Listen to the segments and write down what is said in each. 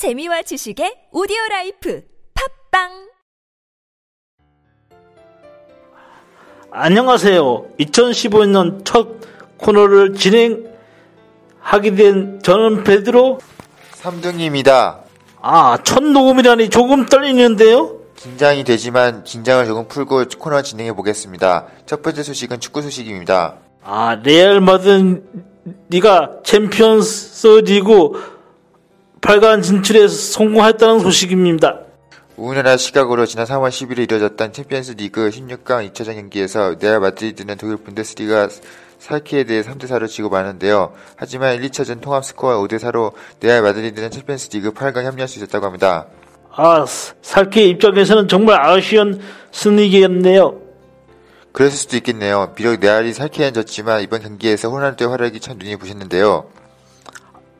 재미와 지식의 오디오 라이프 팟빵 안녕하세요. 2015년 첫 코너를 진행하게 된 저는 베드로. 삼둥이입니다. 아, 첫 녹음이라니 조금 떨리는데요? 긴장이 되지만 긴장을 조금 풀고 코너 진행해 보겠습니다. 첫 번째 소식은 축구 소식입니다. 아, 레알 마드리가 챔피언스 리그 8강 진출에 성공했다는 소식입니다. 우리나라 시각으로 지난 3월 10일에 이뤄졌던 챔피언스 리그 16강 2차전 경기에서 레알 마드리드는 독일 분데스리가 샬케에 대해 3대4로 지고 마는데요. 하지만 1, 2차전 통합 스코어 5대4로 레알 마드리드는 챔피언스 리그 8강 합류할 수 있었다고 합니다. 아, 샬케 입장에서는 정말 아쉬운 승리겠네요. 그랬을 수도 있겠네요. 비록 레알이 샬케엔 졌지만 이번 경기에서 호날두의 활약이 참 눈이 부셨는데요.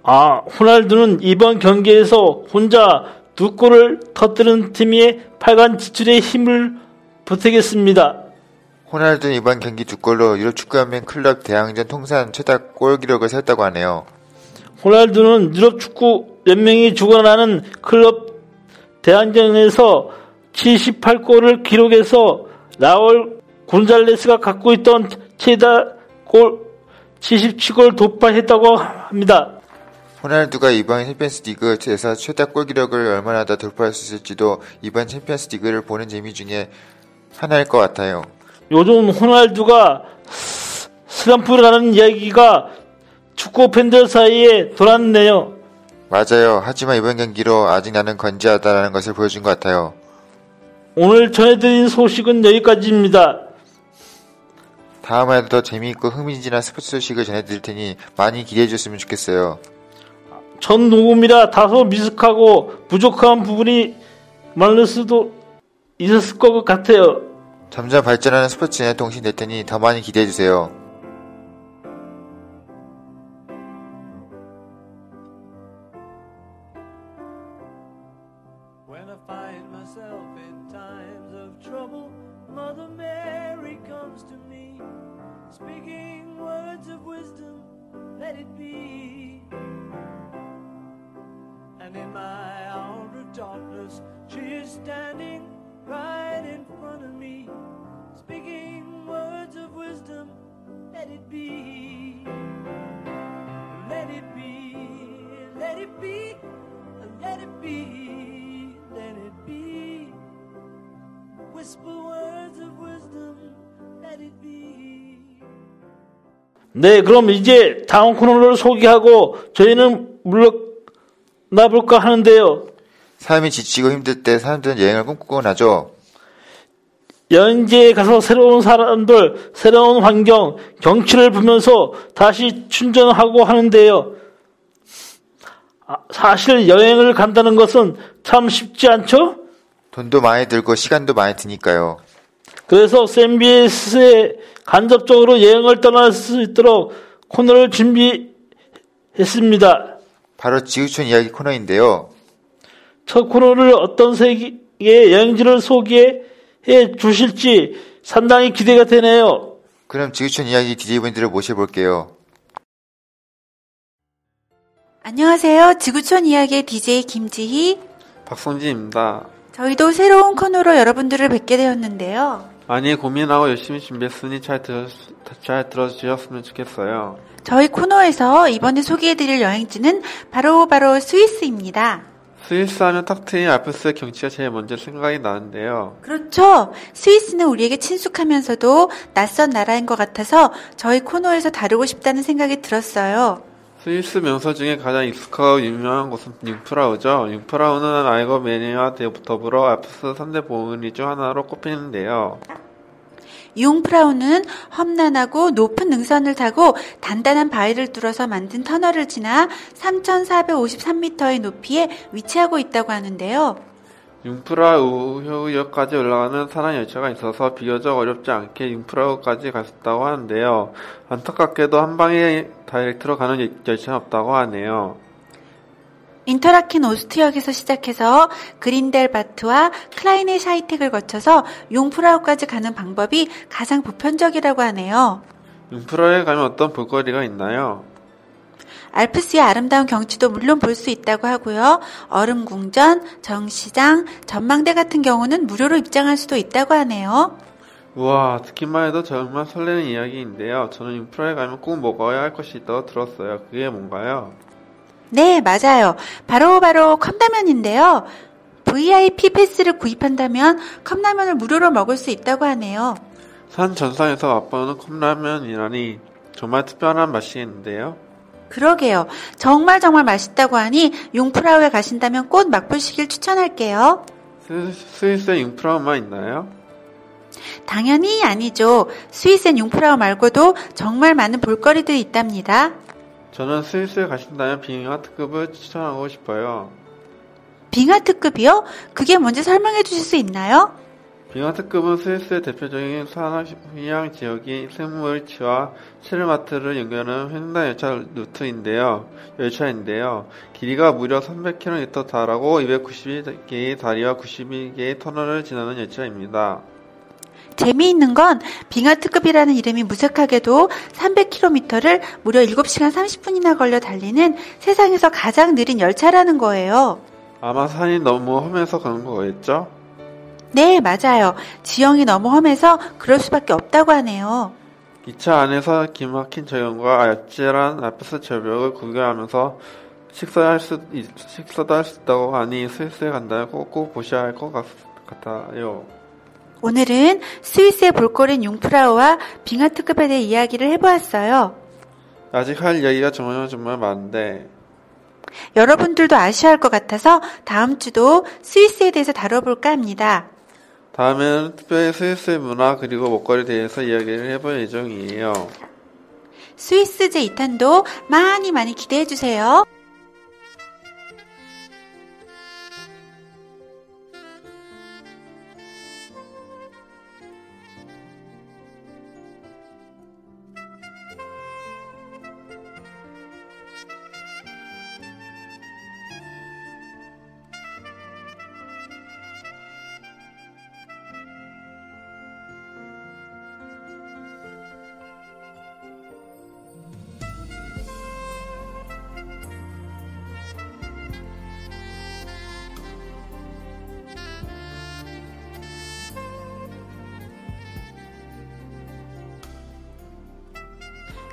아, 호날두는 이번 경기에서 혼자 두 골을 터뜨린 팀의 8강 진출에 힘을 보태겠습니다. 호날두는 이번 경기 두 골로 유럽 축구연맹 클럽 대항전 통산 최다 골 기록을 세웠다고 하네요. 호날두는 유럽 축구 연맹이 주관하는 클럽 대항전에서 78골을 기록해서 라울 곤잘레스가 갖고 있던 최다 골 77골 돌파했다고 합니다. 호날두가 이번 챔피언스 리그에서 최다 골 기록을 얼마나 더 돌파할 수 있을지도 이번 챔피언스 리그를 보는 재미 중에 하나일 것 같아요. 요즘 호날두가 슬럼프라는 이야기가 축구 팬들 사이에 돌았네요. 맞아요. 하지만 이번 경기로 아직 나는 건재하다라는 것을 보여준 것 같아요. 오늘 전해드린 소식은 여기까지입니다. 다음에도 더 재미있고 흥미진진한 스포츠 소식을 전해드릴 테니 많이 기대해 주셨으면 좋겠어요. 첫 녹음이라 다소 미숙하고 부족한 부분이 많을 수도 있었을 것 같아요. 점점 발전하는 스포츠에 동신 될 테니 더 많이 기대해 주세요. When I find myself in times of trouble, Mother Mary comes to me, speaking words of wisdom, let it be. Standing right in front of me, speaking words of wisdom, let it be. Let it be, let it be, let it be, let it be. Whisper words of wisdom, let it be. 네, 그럼 이제 다음 코너를 소개하고 저희는 물러나 볼까 하는데요. 삶이 지치고 힘들 때 사람들은 여행을 꿈꾸곤 하죠. 여행지에 가서 새로운 사람들, 새로운 환경, 경치를 보면서 다시 충전하고 하는데요. 아, 사실 여행을 간다는 것은 참 쉽지 않죠? 돈도 많이 들고 시간도 많이 드니까요. 그래서 MBS에 간접적으로 여행을 떠날 수 있도록 코너를 준비했습니다. 바로 지구촌 이야기 코너인데요. 첫 코너를 어떤 세계의 여행지를 소개해 주실지 상당히 기대가 되네요. 그럼 지구촌 이야기 DJ분들을 모셔볼게요. 안녕하세요. 지구촌 이야기의 DJ 김지희. 박성진입니다. 저희도 새로운 코너로 여러분들을 뵙게 되었는데요. 많이 고민하고 열심히 준비했으니 잘, 들어, 잘 들어주셨으면 좋겠어요. 저희 코너에서 이번에 소개해드릴 여행지는 바로 바로 스위스입니다. 스위스 하면 탁 트인 알프스의 경치가 제일 먼저 생각이 나는데요. 그렇죠. 스위스는 우리에게 친숙하면서도 낯선 나라인 것 같아서 저희 코너에서 다루고 싶다는 생각이 들었어요. 스위스 명소 중에 가장 익숙하고 유명한 곳은 융프라우죠. 융프라우는 알거메니와 더불어 알프스 3대 보은리 중 하나로 꼽히는데요. 융프라우는 험난하고 높은 능선을 타고 단단한 바위를 뚫어서 만든 터널을 지나 3,453m의 높이에 위치하고 있다고 하는데요. 융프라 우효역까지 올라가는 산악 열차가 있어서 비교적 어렵지 않게 융프라우까지 갔다고 하는데요. 안타깝게도 한 방에 다이렉트로 가는 열차는 없다고 하네요. 인터라켄 오스트역에서 시작해서 그린델바트와 클라이네 샤이텍을 거쳐서 용프라우까지 가는 방법이 가장 보편적이라고 하네요. 융프라에 가면 어떤 볼거리가 있나요? 알프스의 아름다운 경치도 물론 볼 수 있다고 하고요. 얼음궁전, 정시장, 전망대 같은 경우는 무료로 입장할 수도 있다고 하네요. 우와, 듣기만 해도 정말 설레는 이야기인데요. 저는 인프라에 가면 꼭 먹어야 할 것이 있다고 들었어요. 그게 뭔가요? 네, 맞아요. 바로 바로 컵라면인데요. VIP 패스를 구입한다면 컵라면을 무료로 먹을 수 있다고 하네요. 산 전상에서 맛보는 컵라면이라니 정말 특별한 맛이겠는데요. 그러게요. 정말 정말 맛있다고 하니 융프라우에 가신다면 꼭 맛보시길 추천할게요. 스- 스위스에 융프라우만 있나요? 당연히 아니죠. 스위스엔 융프라우 말고도 정말 많은 볼거리들이 있답니다. 저는 스위스에 가신다면 빙하 특급을 추천하고 싶어요. 빙하 특급이요? 그게 뭔지 설명해 주실 수 있나요? 빙하 특급은 스위스의 대표적인 산악휴양 지역인 세무르치와 쉐르마트를 연결하는 횡단 열차 루트인데요. 열차인데요. 길이가 무려 300km 달하고 292개의 다리와 92개의 터널을 지나는 열차입니다. 재미있는 건 빙하 특급이라는 이름이 무색하게도 300km를 무려 7시간 30분이나 걸려 달리는 세상에서 가장 느린 열차라는 거예요. 아마 산이 너무 험해서 그런 거겠죠? 네, 맞아요. 지형이 너무 험해서 그럴 수밖에 없다고 하네요. 기차 안에서 기막힌 조경과 아찔한 알프스 절벽을 구경하면서 식사할 수, 있- 식사도 할 수 있다고 하니 스위스에 간다면 꼭꼭 보셔야 할 것 같아요. 오늘은 스위스의 볼거리인 융프라우와 빙하 특급에 대해 이야기를 해보았어요. 아직 할 이야기가 정말 정말 많은데 여러분들도 아셔야 할 것 같아서 다음 주도 스위스에 대해서 다뤄볼까 합니다. 다음에는 특별히 스위스의 문화 그리고 먹거리에 대해서 이야기를 해볼 예정이에요. 스위스 제 2탄도 많이 많이 기대해 주세요.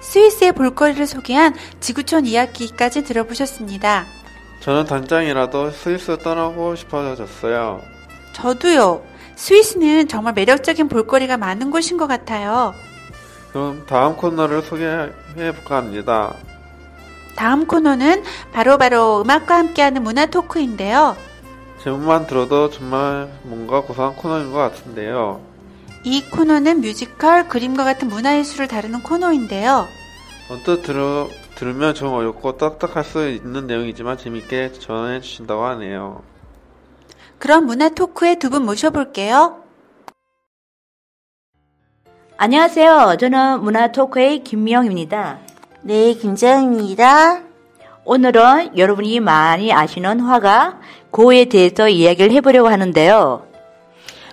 스위스의 볼거리를 소개한 지구촌 이야기까지 들어보셨습니다. 저는 당장이라도 스위스 떠나고 싶어졌어요. 저도요. 스위스는 정말 매력적인 볼거리가 많은 곳인 것 같아요. 그럼 다음 코너를 소개해 볼까 합니다. 다음 코너는 바로바로 음악과 함께하는 문화 토크인데요. 제목만 들어도 정말 뭔가 고상한 코너인 것 같은데요. 이 코너는 뮤지컬, 그림과 같은 문화예술을 다루는 코너인데요. 언뜻 들어, 들으면 좀 어렵고 딱딱할 수 있는 내용이지만 재밌게 전해 주신다고 하네요. 그럼 문화 토크에 두 분 모셔볼게요. 안녕하세요. 저는 문화 토크의 김미영입니다. 네, 김자영입니다. 오늘은 여러분이 많이 아시는 화가 고에 대해서 이야기를 해보려고 하는데요.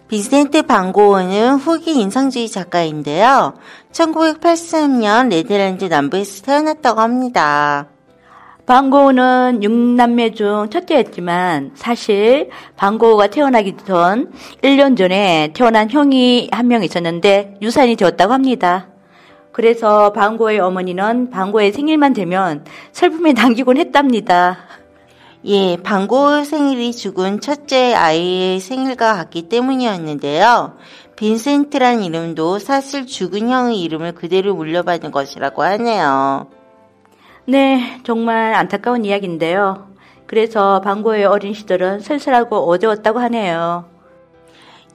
빈센트 반고흐는 후기 인상주의 작가인데요. 1983년 네덜란드 남부에서 태어났다고 합니다. 반고흐는 6남매 중 첫째였지만 사실 반고흐가 태어나기 전 1년 전에 태어난 형이 한 명 있었는데 유산이 되었다고 합니다. 그래서 반고의 어머니는 반고의 생일만 되면 슬픔에 남기곤 했답니다. 예, 반고흐 생일이 죽은 첫째 아이의 생일과 같기 때문이었는데요. 빈센트란 이름도 사실 죽은 형의 이름을 그대로 물려받은 것이라고 하네요. 네, 정말 안타까운 이야기인데요. 그래서 방고의 어린 시절은 쓸쓸하고 어두웠다고 하네요.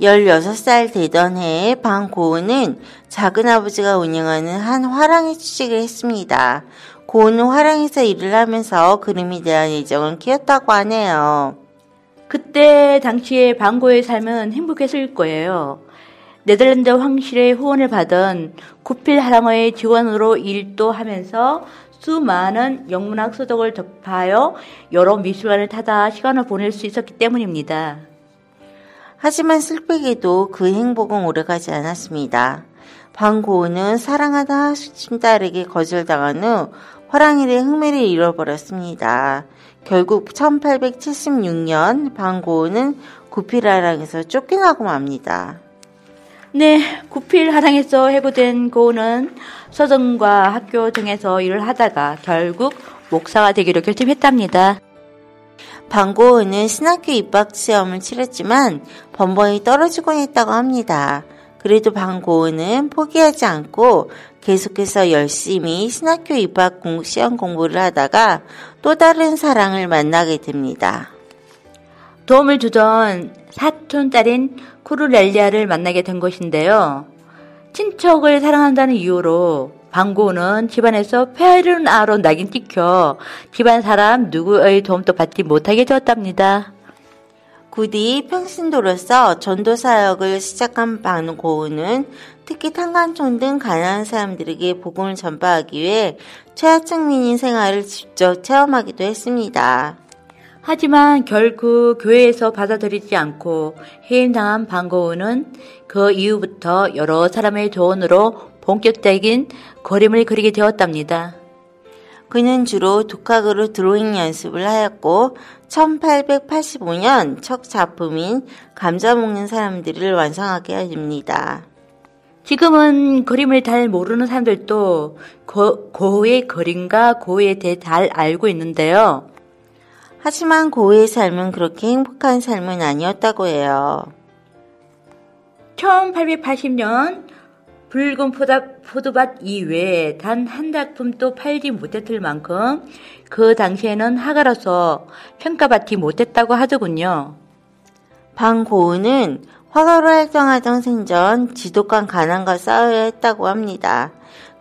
16살 되던 해에 방고은은 작은아버지가 운영하는 한 화랑에 취직을 했습니다. 고은은 화랑에서 일을 하면서 그림에 대한 애정을 키웠다고 하네요. 그때 당시에 방고의 삶은 행복했을 거예요. 네덜란드 황실의 후원을 받은 구필 하랑어의 지원으로 일도 하면서 수많은 영문학 소독을 접하여 여러 미술관을 타다 시간을 보낼 수 있었기 때문입니다. 하지만 슬프게도 그 행복은 오래가지 않았습니다. 방고은은 사랑하던 하숙친 딸에게 거절당한 후 화랑이의 흥미를 잃어버렸습니다. 결국 1876년 방고은은 구피라랑에서 쫓겨나고 맙니다. 네, 구필 하랑에서 해고된 고은은 서점과 학교 등에서 일을 하다가 결국 목사가 되기로 결심했답니다. 방고은은 신학교 입학 시험을 치렀지만 번번이 떨어지곤 했다고 합니다. 그래도 방고은은 포기하지 않고 계속해서 열심히 신학교 입학 공- 시험 공부를 하다가 또 다른 사랑을 만나게 됩니다. 도움을 주던 사촌 딸인 쿠르렐리아를 만나게 된 것인데요. 친척을 사랑한다는 이유로 방고는 집안에서 아로 낙인 찍혀 집안 사람 누구의 도움도 받지 못하게 되었답니다. 부디 평신도로서 전도 사역을 시작한 방고은은 특히 탄간촌 등 가난한 사람들에게 복음을 전파하기 위해 최하층 민인 생활을 직접 체험하기도 했습니다. 하지만 결국 교회에서 받아들이지 않고 해임당한 방고은은 그 이후부터 여러 사람의 조언으로 본격적인 그림을 그리게 되었답니다. 그는 주로 독학으로 드로잉 연습을 하였고 1885년 첫 작품인 감자 먹는 사람들을 완성하게 됩니다. 지금은 그림을 잘 모르는 사람들도 고, 고흐의 그림과 고흐에 대해 잘 알고 있는데요. 하지만 고흐의 삶은 그렇게 행복한 삶은 아니었다고 해요. 1880년 붉은 포도밭 이외에 단 한 작품도 팔지 못했을 만큼 그 당시에는 화가로서 평가받지 못했다고 하더군요. 방고은은 화가로 활동하던 생전 지독한 가난과 싸워야 했다고 합니다.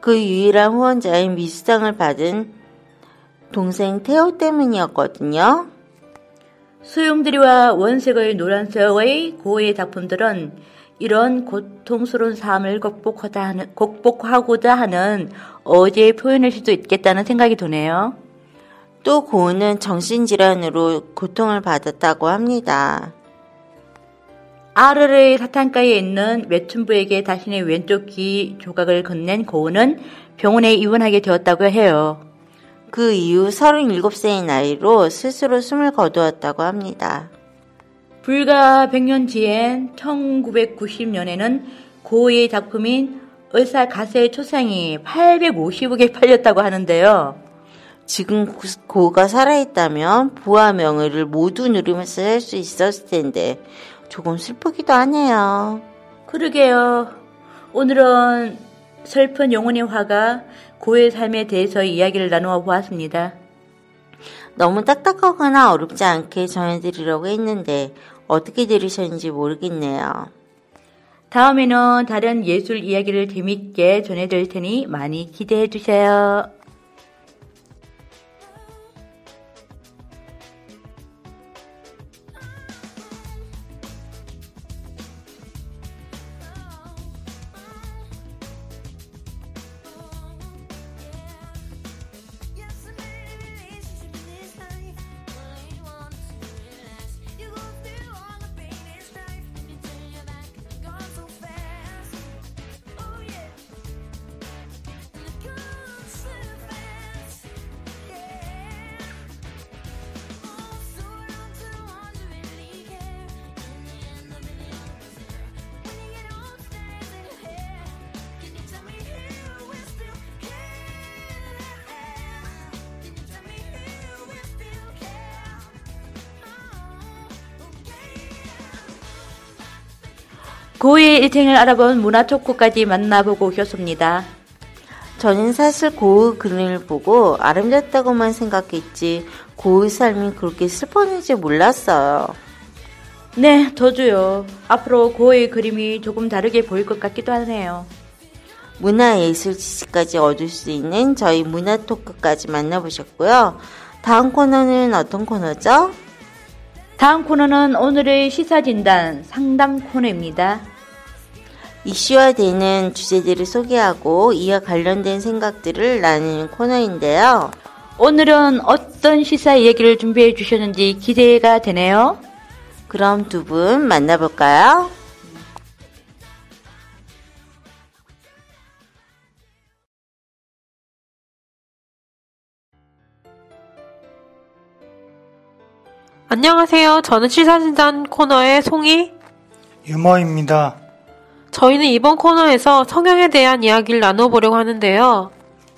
그 유일한 후원자인 미수상을 받은 동생 태호 때문이었거든요. 소용들이와 원색의 노란색의 고의 작품들은 이런 고통스러운 삶을 극복하다 하는, 극복하고자 하는 어제의 표현일 수도 있겠다는 생각이 드네요. 또 고은은 정신질환으로 고통을 받았다고 합니다. 아르르의 사탄가에 있는 외춘부에게 자신의 왼쪽 귀 조각을 건넨 고은은 병원에 입원하게 되었다고 해요. 그 이후 37세의 나이로 스스로 숨을 거두었다고 합니다. 불과 100년 뒤엔 1990년에는 고의 작품인 의사 가세의 초상이 850억에 팔렸다고 하는데요. 지금 고가 살아있다면 부와 명예를 모두 누리면서 살 수 있었을 텐데 조금 슬프기도 하네요. 그러게요. 오늘은 슬픈 영혼의 화가 고의 삶에 대해서 이야기를 나누어 보았습니다. 너무 딱딱하거나 어렵지 않게 전해드리려고 했는데 어떻게 들으셨는지 모르겠네요. 다음에는 다른 예술 이야기를 재밌게 전해드릴 테니 많이 기대해 주세요. 고의 일생을 알아본 문화 토크까지 만나보고 오셨습니다. 저는 사실 고의 그림을 보고 아름답다고만 생각했지 고의 삶이 그렇게 슬펐는지 몰랐어요. 네, 저도요. 앞으로 고의 그림이 조금 다르게 보일 것 같기도 하네요. 문화예술 지식까지 얻을 수 있는 저희 문화 토크까지 만나보셨고요. 다음 코너는 어떤 코너죠? 다음 코너는 오늘의 시사진단 상담 코너입니다. 이슈화 되는 주제들을 소개하고 이와 관련된 생각들을 나누는 코너인데요. 오늘은 어떤 시사 이야기를 준비해 주셨는지 기대가 되네요. 그럼 두 분 만나볼까요? 안녕하세요. 저는 시사진단 코너의 송이. 유머입니다. 저희는 이번 코너에서 성형에 대한 이야기를 나눠보려고 하는데요.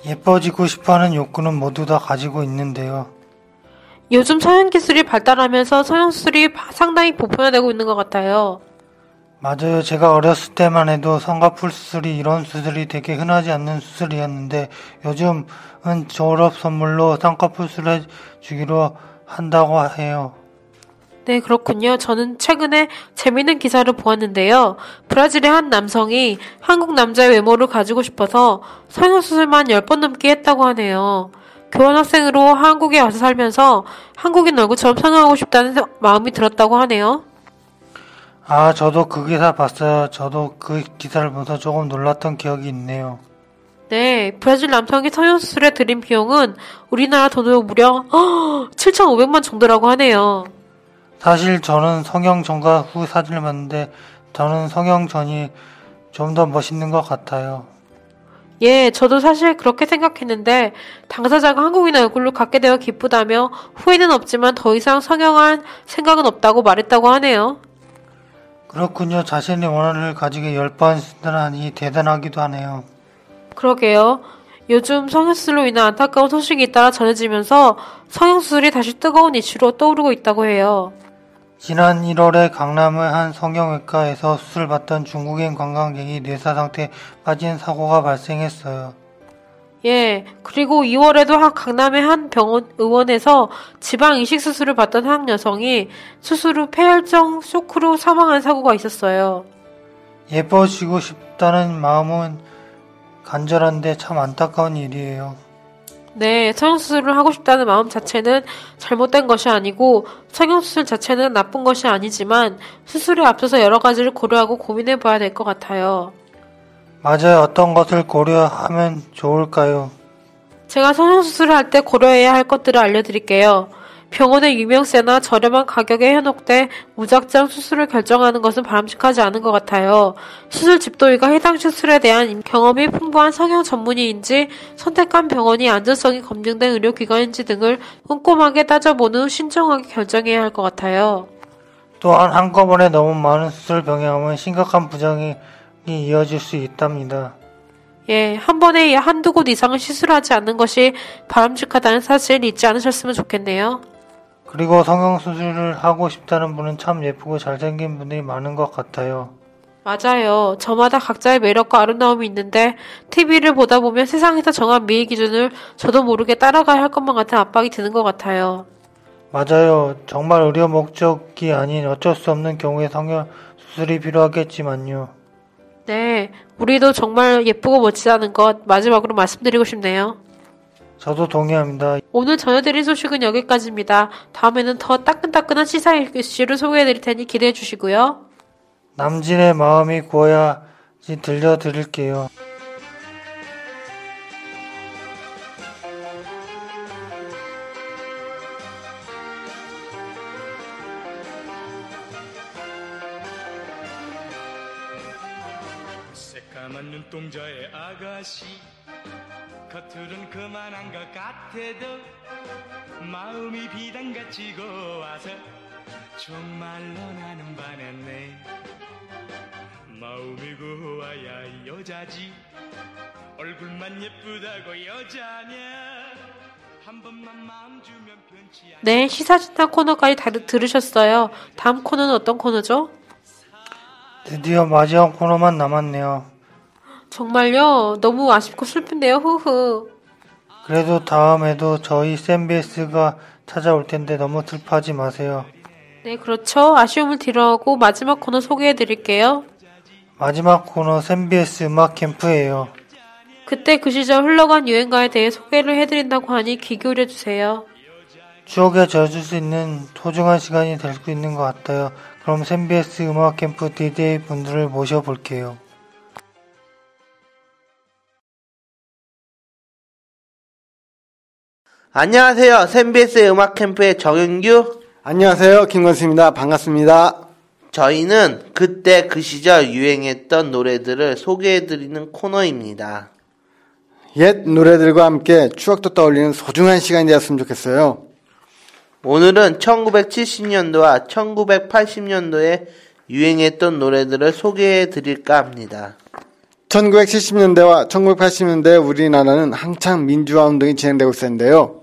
예뻐지고 싶어하는 욕구는 모두 다 가지고 있는데요. 요즘 성형 기술이 발달하면서 성형 수술이 상당히 보편화되고 있는 것 같아요. 맞아요. 제가 어렸을 때만 해도 성가풀 수술이 이런 수술이 되게 흔하지 않는 수술이었는데 요즘은 졸업 선물로 쌍꺼풀 수술해 주기로 한다고 해요. 네, 그렇군요. 저는 최근에 재미있는 기사를 보았는데요. 브라질의 한 남성이 한국 남자의 외모를 가지고 싶어서 성형수술만 10번 넘게 했다고 하네요. 교환학생으로 한국에 와서 살면서 한국인 얼굴처럼 성형하고 싶다는 마음이 들었다고 하네요. 아, 저도 그 기사 봤어요. 저도 그 기사를 보면서 조금 놀랐던 기억이 있네요. 네, 브라질 남성이 성형수술에 들인 비용은 우리나라 돈으로 무려 7,500만 정도라고 하네요. 사실 저는 성형 전과 후 사진을 봤는데 저는 성형 전이 좀 더 멋있는 것 같아요. 예, 저도 사실 그렇게 생각했는데 당사자가 한국인 얼굴로 갖게 되어 기쁘다며 후회는 없지만 더 이상 성형할 생각은 없다고 말했다고 하네요. 그렇군요. 자신의 원한을 가지고 열번 쓰다니 대단하기도 하네요. 그러게요. 요즘 성형수술로 인한 안타까운 소식이 잇따라 전해지면서 성형수술이 다시 뜨거운 이슈로 떠오르고 있다고 해요. 지난 1월에 강남의 한 성형외과에서 수술받던 중국인 관광객이 뇌사 상태에 빠진 사고가 발생했어요. 예, 그리고 2월에도 강남의 한 병원 의원에서 지방 이식 수술을 받던 한 여성이 수술 후 폐혈증 쇼크로 사망한 사고가 있었어요. 예뻐지고 싶다는 마음은 간절한데 참 안타까운 일이에요. 네, 성형수술을 하고 싶다는 마음 자체는 잘못된 것이 아니고 성형수술 자체는 나쁜 것이 아니지만 수술에 앞서서 여러 가지를 고려하고 고민해 봐야 될 것 같아요. 맞아요. 어떤 것을 고려하면 좋을까요? 제가 성형수술을 할 때 고려해야 할 것들을 알려드릴게요. 병원의 유명세나 저렴한 가격에 현혹돼 무작정 수술을 결정하는 것은 바람직하지 않은 것 같아요. 수술 집도의가 해당 수술에 대한 경험이 풍부한 성형 전문의인지 선택한 병원이 안전성이 검증된 의료기관인지 등을 꼼꼼하게 따져본 후 신중하게 결정해야 할 것 같아요. 또한 한꺼번에 너무 많은 수술 병행하면 심각한 부작용이 이어질 수 있답니다. 예, 한 번에 한두 곳 이상을 시술하지 않는 것이 바람직하다는 사실 잊지 않으셨으면 좋겠네요. 그리고 성형수술을 하고 싶다는 분은 참 예쁘고 잘생긴 분들이 많은 것 같아요. 맞아요. 저마다 각자의 매력과 아름다움이 있는데 TV를 보다 보면 세상에서 정한 미의 기준을 저도 모르게 따라가야 할 것만 같은 압박이 드는 것 같아요. 맞아요. 정말 의료 목적이 아닌 어쩔 수 없는 경우에 성형 수술이 필요하겠지만요. 네, 우리도 정말 예쁘고 멋지다는 것 마지막으로 말씀드리고 싶네요. 저도 동의합니다. 오늘 전해드린 소식은 여기까지입니다. 다음에는 더 따끈따끈한 시사 이슈를 소개해드릴 테니 기대해 주시고요. 남진의 마음이 구워야지 들려드릴게요. 새까만 눈동자의 아가씨 겉으론 그만한 것 같아도 마음이 비단같이 고와서 정말로 나는 반했네 마음이 고와야 여자지 얼굴만 예쁘다고 여자냐 한 번만 마음 주면 변치 않 네, 시사진단 코너까지 다 들으셨어요. 다음 코너는 어떤 코너죠? 드디어 마지막 코너만 남았네요. 정말요? 너무 아쉽고 슬픈데요, 후후. 그래도 다음에도 저희 샌비스가 찾아올 텐데 너무 슬퍼하지 마세요. 네, 그렇죠. 아쉬움을 뒤로하고 마지막 코너 소개해 드릴게요. 마지막 코너 샌비스 음악 캠프예요. 그때 그 시절 흘러간 유행가에 대해 소개를 해드린다고 하니 귀 기울여 주세요. 추억에 젖을 수 있는 소중한 시간이 될 수 있는 것 같아요. 그럼 샌비스 음악 캠프 DJ 분들을 모셔볼게요. 안녕하세요. 샌비스의 음악 캠프의 정윤규. 안녕하세요. 김건수입니다. 반갑습니다. 저희는 그때 그 시절 유행했던 노래들을 소개해드리는 코너입니다. 옛 노래들과 함께 추억도 떠올리는 소중한 시간이 되었으면 좋겠어요. 오늘은 1970년도와 1980년도에 유행했던 노래들을 소개해 드릴까 합니다. 1970년대와 1980년대 우리나라는 한창 민주화 운동이 진행되고 있었는데요.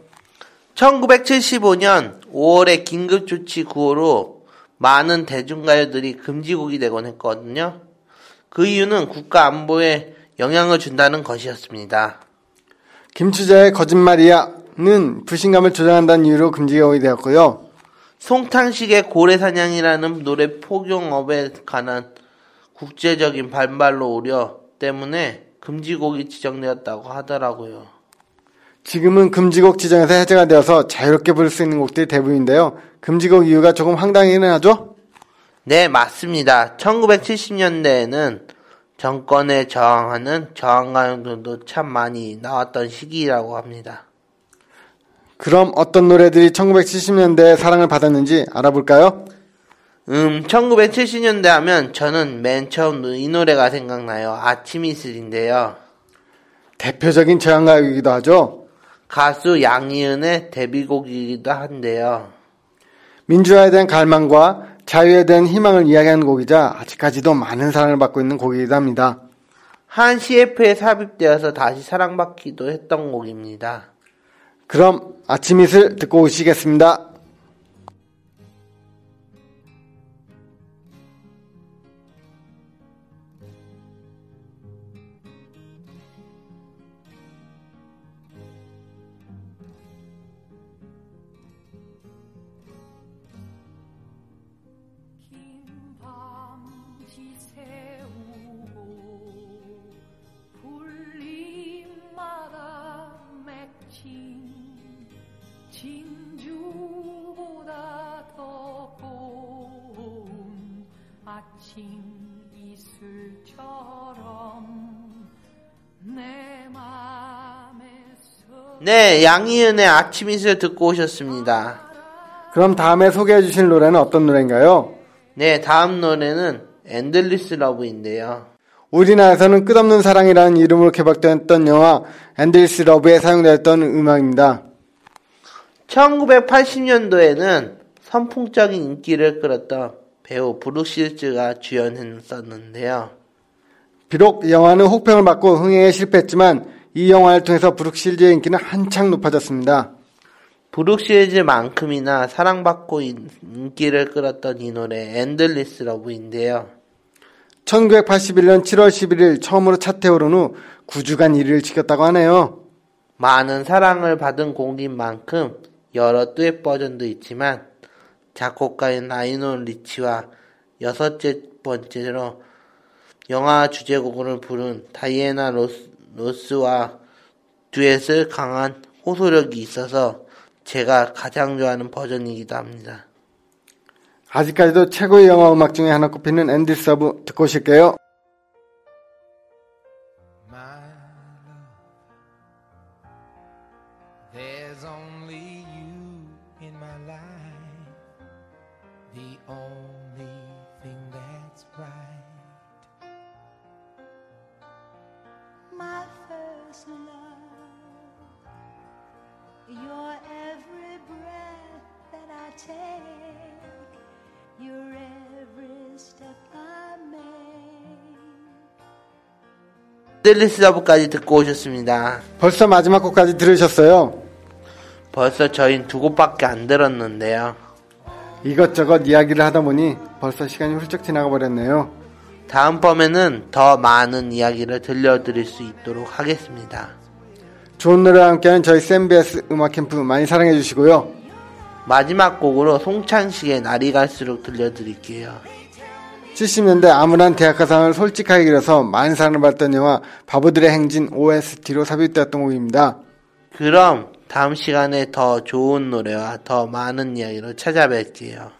1975년 5월에 긴급조치 9호로 많은 대중가요들이 금지곡이 되곤 했거든요. 그 이유는 국가 안보에 영향을 준다는 것이었습니다. 김추자의 거짓말이야는 불신감을 조장한다는 이유로 금지곡이 되었고요. 송탕식의 고래사냥이라는 노래 폭용업에 관한 국제적인 반발로 우려 때문에 금지곡이 지정되었다고 하더라고요. 지금은 금지곡 지정에서 해제가 되어서 자유롭게 부를 수 있는 곡들이 대부분인데요. 금지곡 이유가 조금 황당하기는 하죠? 네, 맞습니다. 1970년대에는 정권에 저항하는 저항가요들도 참 많이 나왔던 시기라고 합니다. 그럼 어떤 노래들이 1970년대에 사랑을 받았는지 알아볼까요? 음, 1970년대 하면 저는 맨 처음 이 노래가 생각나요. 아침 이슬인데요. 대표적인 저항가요이기도 하죠. 가수 양희은의 데뷔곡이기도 한데요. 민주화에 대한 갈망과 자유에 대한 희망을 이야기하는 곡이자 아직까지도 많은 사랑을 받고 있는 곡이기도 합니다. 한 CF에 삽입되어서 다시 사랑받기도 했던 곡입니다. 그럼 아침 이슬 듣고 오시겠습니다. 네, 양희은의 아침 이슬 듣고 오셨습니다. 그럼 다음에 소개해 주실 노래는 어떤 노래인가요? 네, 다음 노래는 Endless Love인데요. 우리나라에서는 끝없는 사랑이라는 이름으로 개봉됐던 영화 Endless Love에 사용되었던 음악입니다. 1980년도에는 선풍적인 인기를 끌었던 배우 브룩 실즈가 주연했었는데요. 비록 영화는 혹평을 받고 흥행에 실패했지만 이 영화를 통해서 브룩실즈의 인기는 한층 높아졌습니다. 브룩 실즈만큼이나 사랑받고 인- 인기를 끌었던 이 노래 Endless Love인데요. 1981년 7월 11일 처음으로 차트에 오른 후 9주간 1위를 지켰다고 하네요. 많은 사랑을 받은 곡인 만큼 여러 듀엣 버전도 있지만 작곡가인 라이오넬 리치와 여섯째 번째로 영화 주제곡을 부른 다이애나 로스, 로스와 듀엣을 강한 호소력이 있어서 제가 가장 좋아하는 버전이기도 합니다. 아직까지도 최고의 영화 음악 중에 하나 꼽히는 Endless Love 듣고 오실게요. Only Your every breath that I take, your every step I make. 엔들리스 러브까지 듣고 오셨습니다. 벌써 마지막 곡까지 들으셨어요. 벌써 저희는 두 곡밖에 안 들었는데요. 이것저것 이야기를 하다 보니 벌써 시간이 훌쩍 지나가 버렸네요. 다음번에는 더 많은 이야기를 들려드릴 수 있도록 하겠습니다. 좋은 노래와 함께하는 저희 샌비에스 음악 캠프 많이 사랑해 주시고요. 마지막 곡으로 송창식의 날이 갈수록 들려드릴게요. 70년대 암울한 대학가상을 솔직하게 그려서 많은 사랑을 받던 영화 바보들의 행진 OST로 삽입되었던 곡입니다. 그럼 다음 시간에 더 좋은 노래와 더 많은 이야기로 찾아뵐게요.